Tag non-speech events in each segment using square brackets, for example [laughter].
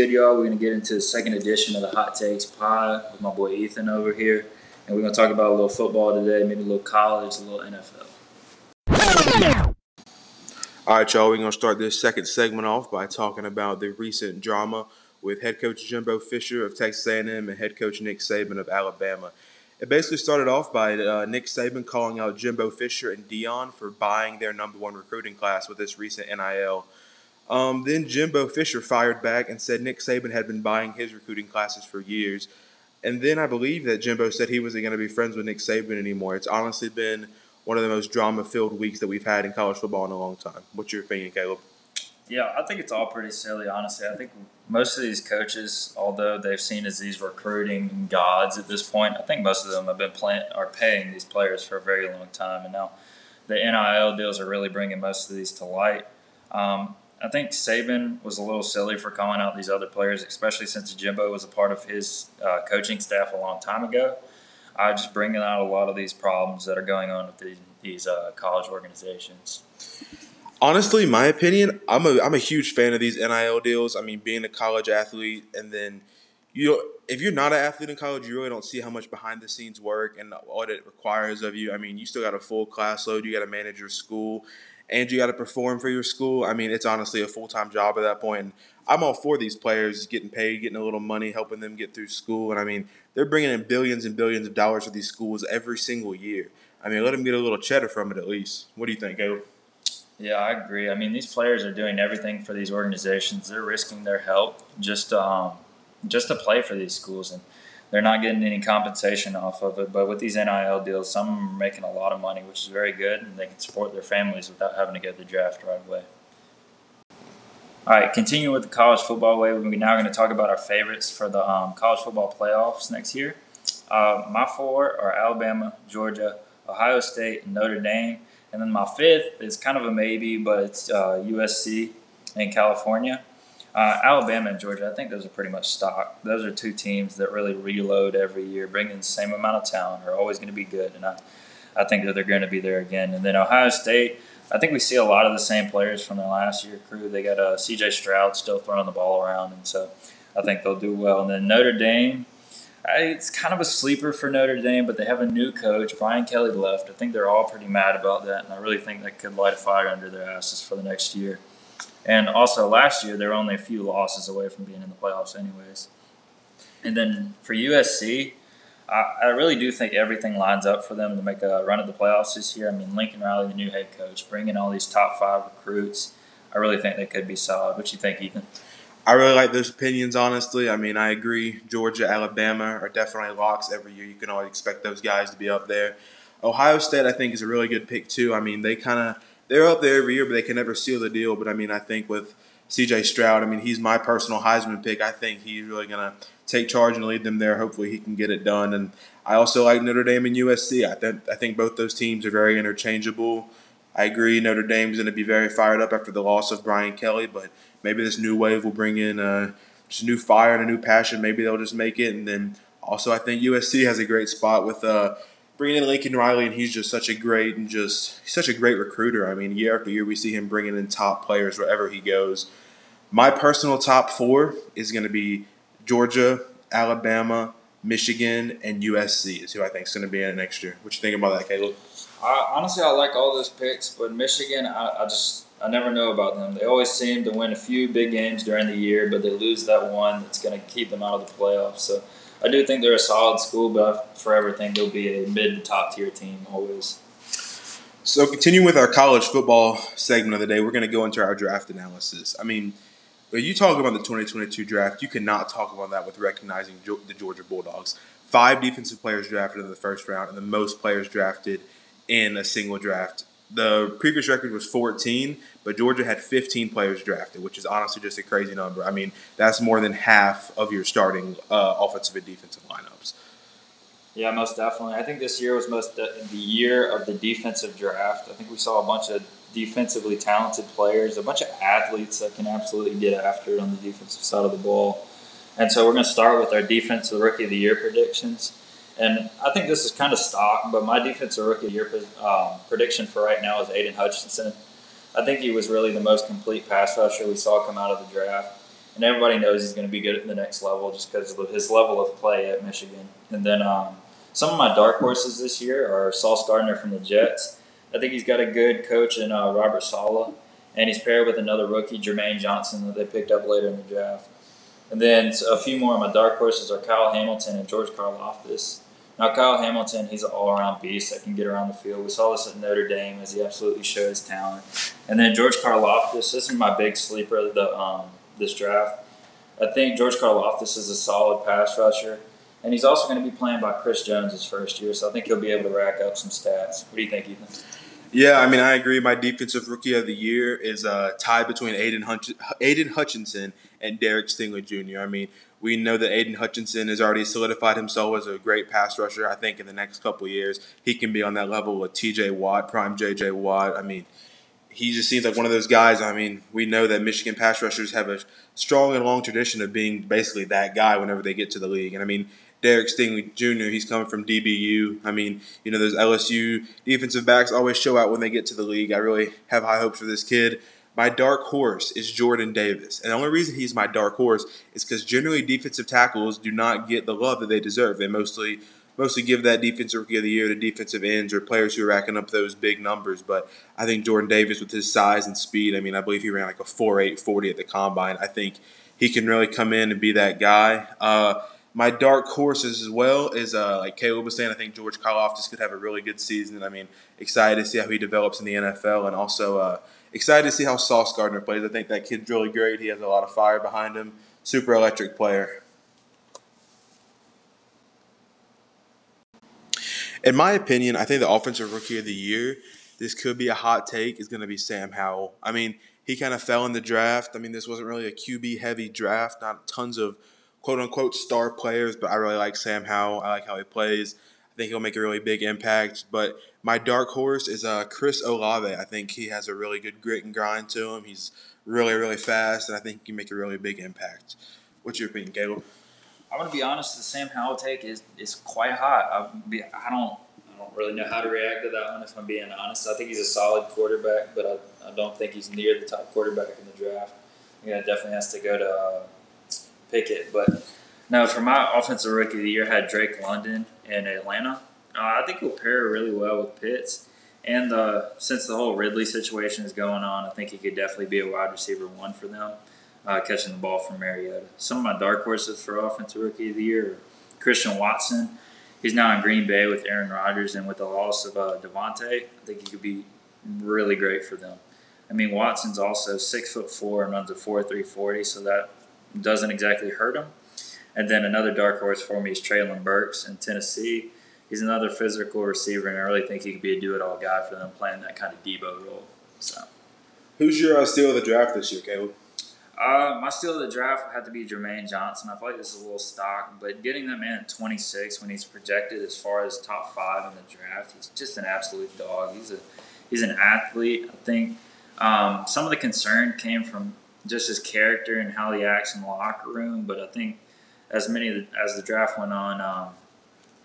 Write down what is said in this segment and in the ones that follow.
good, y'all? We're going to get into the second edition of the Hot Takes Pod with my boy Ethan over here. And we're going to talk about a little football today, maybe a little college, a little NFL. All right, y'all, we're going to start this second segment off by talking about the recent drama with head coach Jimbo Fisher of Texas A&M and head coach Nick Saban of Alabama. It basically started off by uh, Nick Saban calling out Jimbo Fisher and Deion for buying their number one recruiting class with this recent NIL. Um, then Jimbo Fisher fired back and said Nick Saban had been buying his recruiting classes for years. And then I believe that Jimbo said he wasn't going to be friends with Nick Saban anymore. It's honestly been one of the most drama filled weeks that we've had in college football in a long time. What's your opinion, Caleb? Yeah, I think it's all pretty silly, honestly. I think most of these coaches, although they've seen as these recruiting gods at this point, I think most of them have been are paying these players for a very long time, and now the NIL deals are really bringing most of these to light. Um, I think Saban was a little silly for calling out these other players, especially since Jimbo was a part of his uh, coaching staff a long time ago uh, just bringing out a lot of these problems that are going on with these, these uh, college organizations. Honestly, my opinion, I'm a I'm a huge fan of these NIL deals. I mean, being a college athlete, and then you know, if you're not an athlete in college, you really don't see how much behind the scenes work and what it requires of you. I mean, you still got a full class load. You got to manage your school, and you got to perform for your school. I mean, it's honestly a full time job at that point. And I'm all for these players getting paid, getting a little money, helping them get through school. And I mean, they're bringing in billions and billions of dollars to these schools every single year. I mean, let them get a little cheddar from it at least. What do you think, Caleb? Yeah, I agree. I mean, these players are doing everything for these organizations. They're risking their health just um, just to play for these schools, and they're not getting any compensation off of it. But with these NIL deals, some are making a lot of money, which is very good, and they can support their families without having to go to the draft right away. All right, continuing with the college football way. We're now going to talk about our favorites for the um, college football playoffs next year. Uh, my four are Alabama, Georgia, Ohio State, and Notre Dame. And then my fifth is kind of a maybe, but it's uh, USC in California. Uh, Alabama and Georgia, I think those are pretty much stock. Those are two teams that really reload every year, bring in the same amount of talent, are always going to be good. And I, I think that they're going to be there again. And then Ohio State, I think we see a lot of the same players from the last year crew. They got uh, C.J. Stroud still throwing the ball around, and so I think they'll do well. And then Notre Dame, it's kind of a sleeper for Notre Dame, but they have a new coach. Brian Kelly left. I think they're all pretty mad about that, and I really think that could light a fire under their asses for the next year. And also, last year they were only a few losses away from being in the playoffs, anyways. And then for USC, I, I really do think everything lines up for them to make a run at the playoffs this year. I mean, Lincoln Riley, the new head coach, bringing all these top five recruits. I really think they could be solid. What you think, Ethan? I really like those opinions, honestly. I mean, I agree. Georgia, Alabama are definitely locks every year. You can always expect those guys to be up there. Ohio State, I think, is a really good pick too. I mean, they kind of they're up there every year, but they can never seal the deal. But I mean, I think with C.J. Stroud, I mean, he's my personal Heisman pick. I think he's really gonna take charge and lead them there. Hopefully, he can get it done. And I also like Notre Dame and USC. I think I think both those teams are very interchangeable. I agree. Notre Dame's going to be very fired up after the loss of Brian Kelly, but maybe this new wave will bring in uh, just new fire and a new passion. Maybe they'll just make it. And then also, I think USC has a great spot with uh, bringing in Lincoln Riley, and he's just such a great and just such a great recruiter. I mean, year after year, we see him bringing in top players wherever he goes. My personal top four is going to be Georgia, Alabama, Michigan, and USC is who I think is going to be in next year. What you think about that, Caleb? I, honestly, I like all those picks, but Michigan, I, I just I never know about them. They always seem to win a few big games during the year, but they lose that one that's going to keep them out of the playoffs. So I do think they're a solid school, but I forever think they'll be a mid to top tier team always. So, continuing with our college football segment of the day, we're going to go into our draft analysis. I mean, when you talk about the 2022 draft, you cannot talk about that with recognizing the Georgia Bulldogs. Five defensive players drafted in the first round, and the most players drafted in a single draft. The previous record was 14, but Georgia had 15 players drafted, which is honestly just a crazy number. I mean, that's more than half of your starting uh, offensive and defensive lineups. Yeah, most definitely. I think this year was most the, the year of the defensive draft. I think we saw a bunch of defensively talented players, a bunch of athletes that can absolutely get after it on the defensive side of the ball. And so we're going to start with our defensive rookie of the year predictions. And I think this is kind of stock, but my defensive rookie year um, prediction for right now is Aidan Hutchinson. I think he was really the most complete pass rusher we saw come out of the draft. and everybody knows he's going to be good at the next level just because of his level of play at Michigan. And then um, some of my dark horses this year are Sauce Gardner from the Jets. I think he's got a good coach in uh, Robert Saleh, and he's paired with another rookie, Jermaine Johnson, that they picked up later in the draft. And then a few more of my dark horses are Kyle Hamilton and George Karlaftis. Now, Kyle Hamilton, he's an all around beast that can get around the field. We saw this at Notre Dame as he absolutely showed his talent. And then George Karlaftis, this is my big sleeper of the, um, this draft. I think George Karlaftis is a solid pass rusher. And he's also going to be playing by Chris Jones his first year, so I think he'll be able to rack up some stats. What do you think, Ethan? Yeah, I mean, I agree. My defensive rookie of the year is uh, tie between Aiden, Aidan Hutchinson and Derek Stingley Jr. I mean, we know that Aidan Hutchinson has already solidified himself as a great pass rusher. I think in the next couple years, he can be on that level with TJ Watt, prime JJ Watt. I mean, he just seems like one of those guys. I mean, we know that Michigan pass rushers have a strong and long tradition of being basically that guy whenever they get to the league. And I mean, Derek Stingley Jr. He's coming from DBU. I mean, you know, those LSU defensive backs always show out when they get to the league. I really have high hopes for this kid. My dark horse is Jordan Davis. And the only reason he's my dark horse is because generally defensive tackles do not get the love that they deserve. They mostly mostly give that defensive rookie of the year to defensive ends or players who are racking up those big numbers. But I think Jordan Davis, with his size and speed, I mean, I believe he ran like a 4.8 40 at the combine. I think he can really come in and be that guy. Uh, my dark horses as well is uh, like Caleb was saying. I think George Karlaftis could have a really good season. I mean, excited to see how he develops in the NFL, and also uh, excited to see how Sauce Gardner plays. I think that kid's really great. He has a lot of fire behind him. Super electric player. In my opinion, I think the offensive rookie of the year. This could be a hot take. Is going to be Sam Howell. I mean, he kind of fell in the draft. I mean, this wasn't really a QB heavy draft. Not tons of quote unquote star players, but I really like Sam Howell. I like how he plays. Think he'll make a really big impact. But my dark horse is uh, Chris Olave. I think he has a really good grit and grind to him. He's really, really fast, and I think he can make a really big impact. What's your opinion, Caleb? I'm gonna be honest. The Sam Howell take is is quite hot. I, be, I don't I don't really know how to react to that one. If I'm being honest, I think he's a solid quarterback, but I, I don't think he's near the top quarterback in the draft. Yeah, definitely has to go to uh, Pickett. But no, for my offensive rookie of the year, I had Drake London in Atlanta. Uh, I think he'll pair really well with Pitts. And uh, since the whole Ridley situation is going on, I think he could definitely be a wide receiver one for them, uh, catching the ball from Mariota. Some of my dark horses for offensive rookie of the year Christian Watson. He's now in Green Bay with Aaron Rodgers, and with the loss of uh, Davante, I think he could be really great for them. I mean, Watson's also six foot four and runs a four three forty, so that doesn't exactly hurt him. And then another dark horse for me is Treylon Burks in Tennessee. He's another physical receiver, and I really think he could be a do-it-all guy for them, playing that kind of Deebo role. So, who's your uh, steal of the draft this year, Caleb? Uh, my steal of the draft had to be Jermaine Johnson. I feel like this is a little stock, but getting that man at 26 when he's projected as far as top five in the draft, he's just an absolute dog. He's a he's an athlete. I think um, some of the concern came from just his character and how he acts in the locker room. But I think as many as the draft went on, um,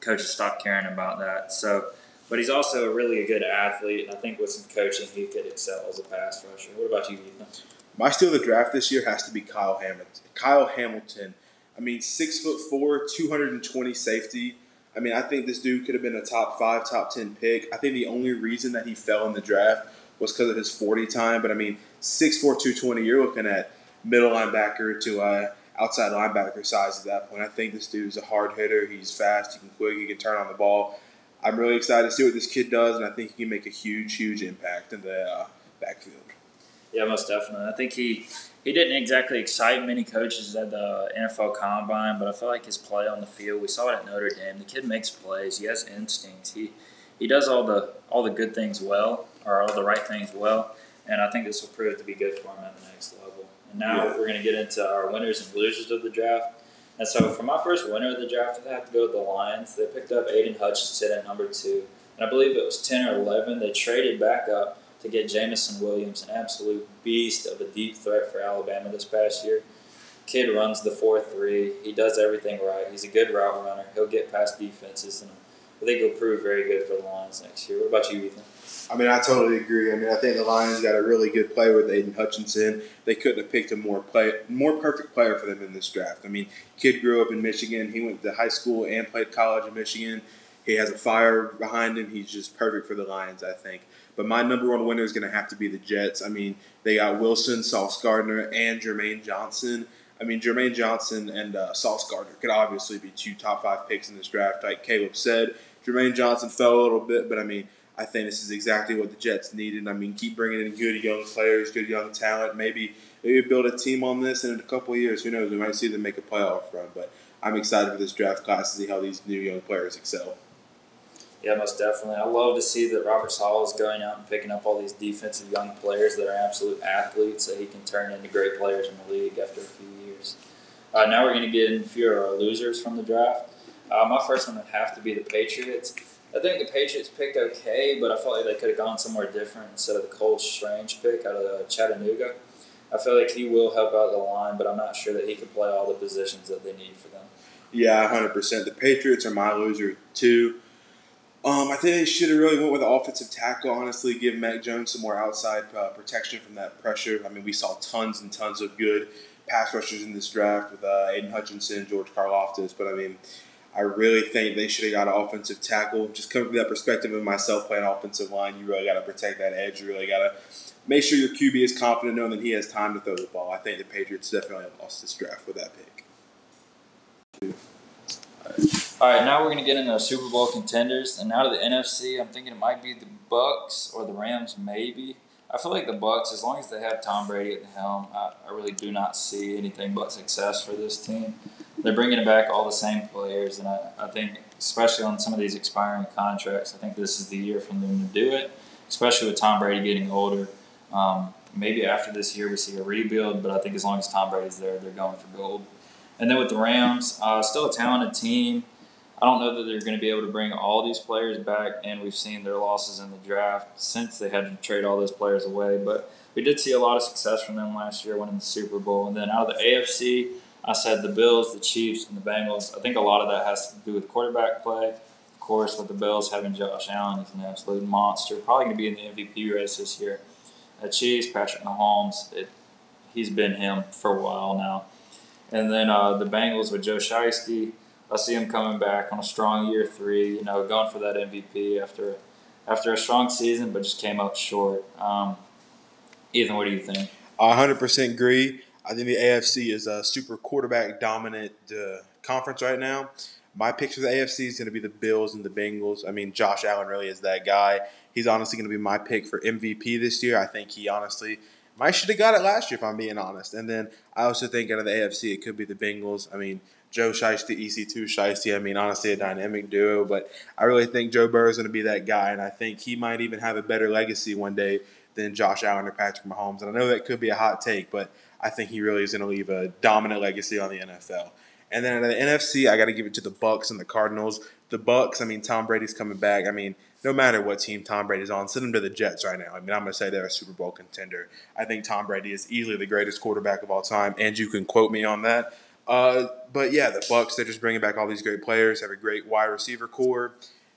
coaches stopped caring about that. So, but he's also a really a good athlete, and I think with some coaching, he could excel as a pass rusher. What about you, Ethan? My steal of the draft this year has to be Kyle Hamilton. Kyle Hamilton. I mean, six foot four, two hundred and twenty safety. I mean, I think this dude could have been a top five, top ten pick. I think the only reason that he fell in the draft was because of his 40 time. But I mean, 6'4", 220, you're looking at middle linebacker to uh, outside linebacker size at that point. I think this dude's a hard hitter. He's fast. He can quick. He can turn on the ball. I'm really excited to see what this kid does, and I think he can make a huge, huge impact in the uh, backfield. Yeah, most definitely. I think he he didn't exactly excite many coaches at the NFL Combine, but I feel like his play on the field. We saw it at Notre Dame. The kid makes plays. He has instincts. He he does all the all the good things well, or all the right things well, and I think this will prove to be good for him at the next level. And now yeah. we're going to get into our winners and losers of the draft. And so for my first winner of the draft, I have to go with the Lions. They picked up Aidan Hutchinson at number two, and I believe it was ten or eleven. They traded back up to get Jameson Williams, an absolute beast of a deep threat for Alabama this past year. Kid runs the four three. He does everything right. He's a good route runner. He'll get past defenses, and I think he'll prove very good for the Lions next year. What about you, Ethan? I mean, I totally agree. I mean, I think the Lions got a really good player with Aidan Hutchinson. They couldn't have picked a more play, more perfect player for them in this draft. I mean, kid grew up in Michigan. He went to high school and played college in Michigan. He has a fire behind him. He's just perfect for the Lions, I think. But my number one winner is going to have to be the Jets. I mean, they got Wilson, Sauce Gardner, and Jermaine Johnson. I mean, Jermaine Johnson and uh, Sauce Gardner could obviously be two top five picks in this draft. Like Caleb said, Jermaine Johnson fell a little bit, but I mean, I think this is exactly what the Jets needed. I mean, keep bringing in good young players, good young talent. Maybe maybe build a team on this, and in a couple of years, who knows? We might see them make a playoff run. But I'm excited for this draft class to see how these new young players excel. Yeah, most definitely. I love to see that Robert Saleh is going out and picking up all these defensive young players that are absolute athletes that he can turn into great players in the league after a few years. Uh, now we're going to get a few of our losers from the draft. Uh, my first one would have to be the Patriots. I think the Patriots picked okay, but I felt like they could have gone somewhere different instead of the Cole Strange pick out of Chattanooga. I feel like he will help out the line, but I'm not sure that he can play all the positions that they need for them. Yeah, 100%. The Patriots are my loser, too. Um, I think they should have really went with the offensive tackle. Honestly, give Mac Jones some more outside uh, protection from that pressure. I mean, we saw tons and tons of good pass rushers in this draft with uh, Aidan Hutchinson, George Karlaftis, but I mean, I really think they should have got an offensive tackle. Just coming from that perspective of myself playing offensive line, you really got to protect that edge. You really got to make sure your QB is confident knowing that he has time to throw the ball. I think the Patriots definitely lost this draft with that pick. All right, now we're going to get into Super Bowl contenders, and out of the NFC, I'm thinking it might be the Bucks or the Rams, maybe. I feel like the Bucks, as long as they have Tom Brady at the helm, I, I really do not see anything but success for this team. They're bringing back all the same players, and I, I think, especially on some of these expiring contracts, I think this is the year for them to do it. Especially with Tom Brady getting older. Um, maybe after this year we see a rebuild, but I think as long as Tom Brady's there, they're going for gold. And then with the Rams, uh, still a talented team. I don't know that they're going to be able to bring all these players back, and we've seen their losses in the draft since they had to trade all those players away. But we did see a lot of success from them last year, winning the Super Bowl. And then out of the AFC, I said the Bills, the Chiefs, and the Bengals. I think a lot of that has to do with quarterback play. Of course, with the Bills having Josh Allen, he's an absolute monster. Probably going to be in the MVP race this year. The Chiefs, Patrick Mahomes, it, he's been him for a while now. And then uh, the Bengals with Joe Shiesty I see him coming back on a strong year three. You know, going for that MVP after after a strong season, but just came up short. Um, Ethan, what do you think? I 100% agree. I think the AFC is a super quarterback dominant uh, conference right now. My pick for the AFC is going to be the Bills and the Bengals. I mean, Josh Allen really is that guy. He's honestly going to be my pick for MVP this year. I think he honestly might should have got it last year, if I'm being honest. And then I also think out of the AFC, it could be the Bengals. I mean, Joe Shiesty, EC2 Shiesty. I mean, honestly, a dynamic duo. But I really think Joe Burrow is going to be that guy, and I think he might even have a better legacy one day than Josh Allen or Patrick Mahomes. And I know that could be a hot take, but I think he really is going to leave a dominant legacy on the NFL. And then in the NFC, I got to give it to the Bucks and the Cardinals. The Bucks, I mean, Tom Brady's coming back. I mean, no matter what team Tom Brady's on, send him to the Jets right now. I mean, I'm going to say they're a Super Bowl contender. I think Tom Brady is easily the greatest quarterback of all time, and you can quote me on that. Uh, but yeah, the Bucks they're just bringing back all these great players, have a great wide receiver core,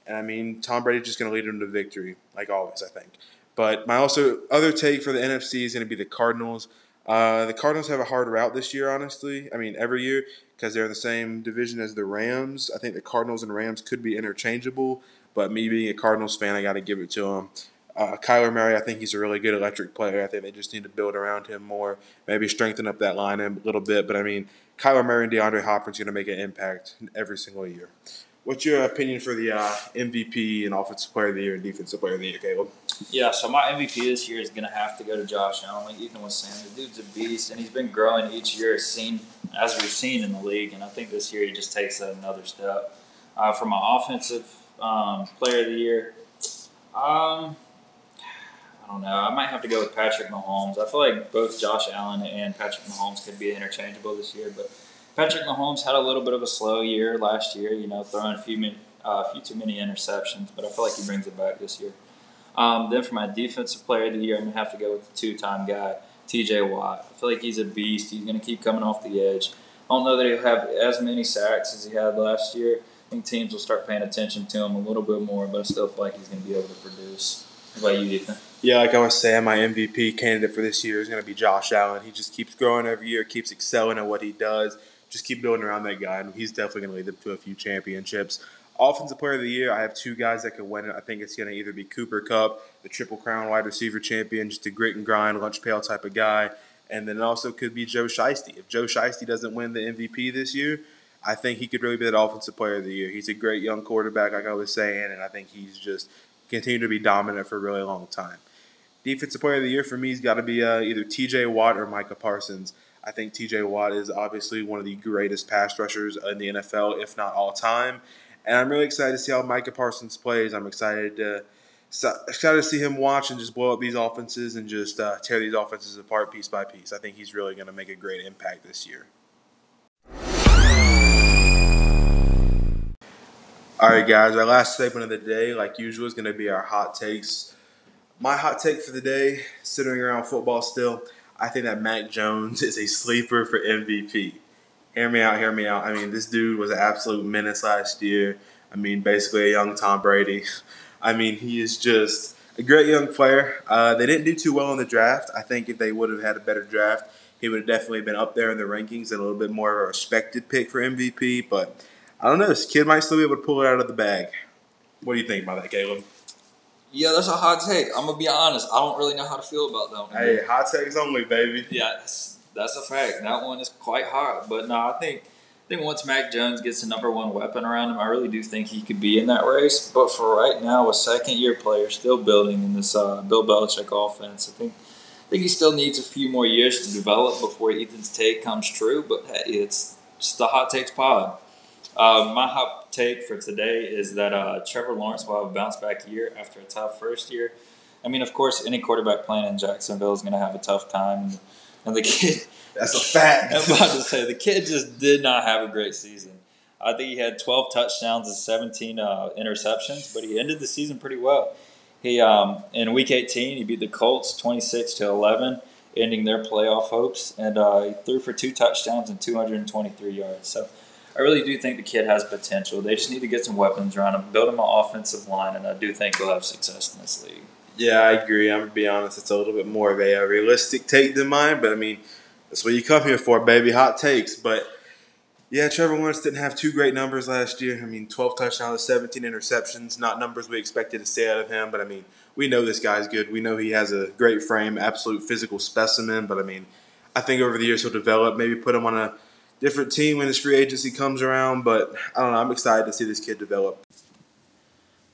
and I mean Tom Brady's just going to lead them to victory, like always, I think. But my also other take for the NFC is going to be the Cardinals. Uh, the Cardinals have a hard route this year, honestly. I mean, every year because they're in the same division as the Rams. I think the Cardinals and Rams could be interchangeable, but me being a Cardinals fan, I got to give it to them. Uh, Kyler Murray, I think he's a really good electric player. I think they just need to build around him more, maybe strengthen up that line a little bit. But I mean, Kyler Murray and DeAndre Hopkins are going to make an impact every single year. What's your opinion for the uh, MVP and Offensive Player of the Year and Defensive Player of the Year, Caleb? Yeah, so my MVP this year is going to have to go to Josh Allen. Ethan was saying, the dude's a beast, and he's been growing each year, as, seen as we've seen in the league. And I think this year he just takes another step. Uh, for my Offensive um, Player of the Year, um, I don't know. I might have to go with Patrick Mahomes. I feel like both Josh Allen and Patrick Mahomes could be interchangeable this year, but Patrick Mahomes had a little bit of a slow year last year. You know, throwing a few uh, a few too many interceptions, but I feel like he brings it back this year. Um, then for my defensive player of the year, I'm gonna have to go with the two-time guy, T.J. Watt. I feel like he's a beast. He's gonna keep coming off the edge. I don't know that he'll have as many sacks as he had last year. I think teams will start paying attention to him a little bit more, but I still feel like he's gonna be able to produce. What about you, Ethan? Yeah, like I was saying, my MVP candidate for this year is going to be Josh Allen. He just keeps growing every year, keeps excelling at what he does. Just keep building around that guy, and he's definitely going to lead them to a few championships. Offensive Player of the Year, I have two guys that could win it. I think it's going to either be Cooper Kupp, the Triple Crown wide receiver champion, just a grit and grind, lunch pail type of guy, and then it also could be Joe Shiesty. If Joe Shiesty doesn't win the MVP this year, I think he could really be that Offensive Player of the Year. He's a great young quarterback, like I was saying, and I think he's just continued to be dominant for a really long time. Defensive Player of the Year for me has got to be uh, either T.J. Watt or Micah Parsons. I think T.J. Watt is obviously one of the greatest pass rushers in the NFL, if not all time. And I'm really excited to see how Micah Parsons plays. I'm excited to excited to see him watch and just blow up these offenses and just uh, tear these offenses apart piece by piece. I think he's really going to make a great impact this year. All right, guys, our last segment of the day, like usual, is going to be our hot takes. My hot take for the day, sitting around football still, I think that Mac Jones [laughs] is a sleeper for MVP. Hear me out, hear me out. I mean, this dude was an absolute menace last year. I mean, basically a young Tom Brady. [laughs] I mean, he is just a great young player. Uh, they didn't do too well in the draft. I think if they would have had a better draft, he would have definitely been up there in the rankings and a little bit more of a respected pick for MVP. But I don't know. This kid might still be able to pull it out of the bag. What do you think about that, Caleb? Yeah, that's a hot take. I'm gonna be honest. I don't really know how to feel about that one. Hey, hot takes only, baby. Yeah, that's, that's a fact. That one is quite hot. But no, I think I think once Mac Jones gets the number one weapon around him, I really do think he could be in that race. But for right now, a second year player still building in this uh, Bill Belichick offense, I think I think he still needs a few more years to develop before Ethan's take comes true. But hey, it's just the hot takes pod. Uh, my hot take for today is that uh, Trevor Lawrence will have a bounce back year after a tough first year. I mean, of course, any quarterback playing in Jacksonville is going to have a tough time. And the kid. [laughs] That's a fact. [laughs] I'm about to say, the kid just did not have a great season. I think he had 12 touchdowns and 17 uh, interceptions, but he ended the season pretty well. He um, in Week 18, he beat the Colts 26 to 11, ending their playoff hopes, and uh, he threw for two touchdowns and 223 yards. So I really do think the kid has potential. They just need to get some weapons around him, build him an offensive line, and I do think they'll have success in this league. Yeah, I agree. I'm gonna be honest; it's a little bit more of a, a realistic take than mine, but I mean, that's what you come here for, baby. Hot takes, but. Yeah, Trevor Lawrence didn't have two great numbers last year. I mean, 12 touchdowns, 17 interceptions, not numbers we expected to see out of him. But I mean, we know this guy's good. We know he has a great frame, absolute physical specimen. But I mean, I think over the years he'll develop. Maybe put him on a different team when his free agency comes around. But I don't know. I'm excited to see this kid develop.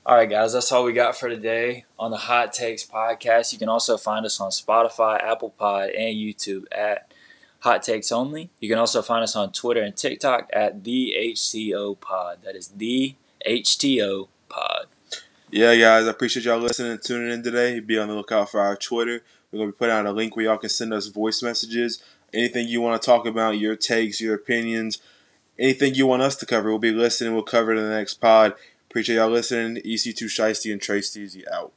All right, guys, that's all we got for today on the Hot Takes podcast. You can also find us on Spotify, Apple Pod, and YouTube at Hot Takes Only. You can also find us on Twitter and TikTok at the HTO Pod. That is the HTO Pod. Yeah, guys, I appreciate y'all listening and tuning in today. Be on the lookout for our Twitter. We're going to be putting out a link where y'all can send us voice messages anything you want to talk about, your takes, your opinions, anything you want us to cover, we'll be listening. We'll cover it in the next pod. Appreciate y'all listening. EC2 Shiesty and Trey Steezy out.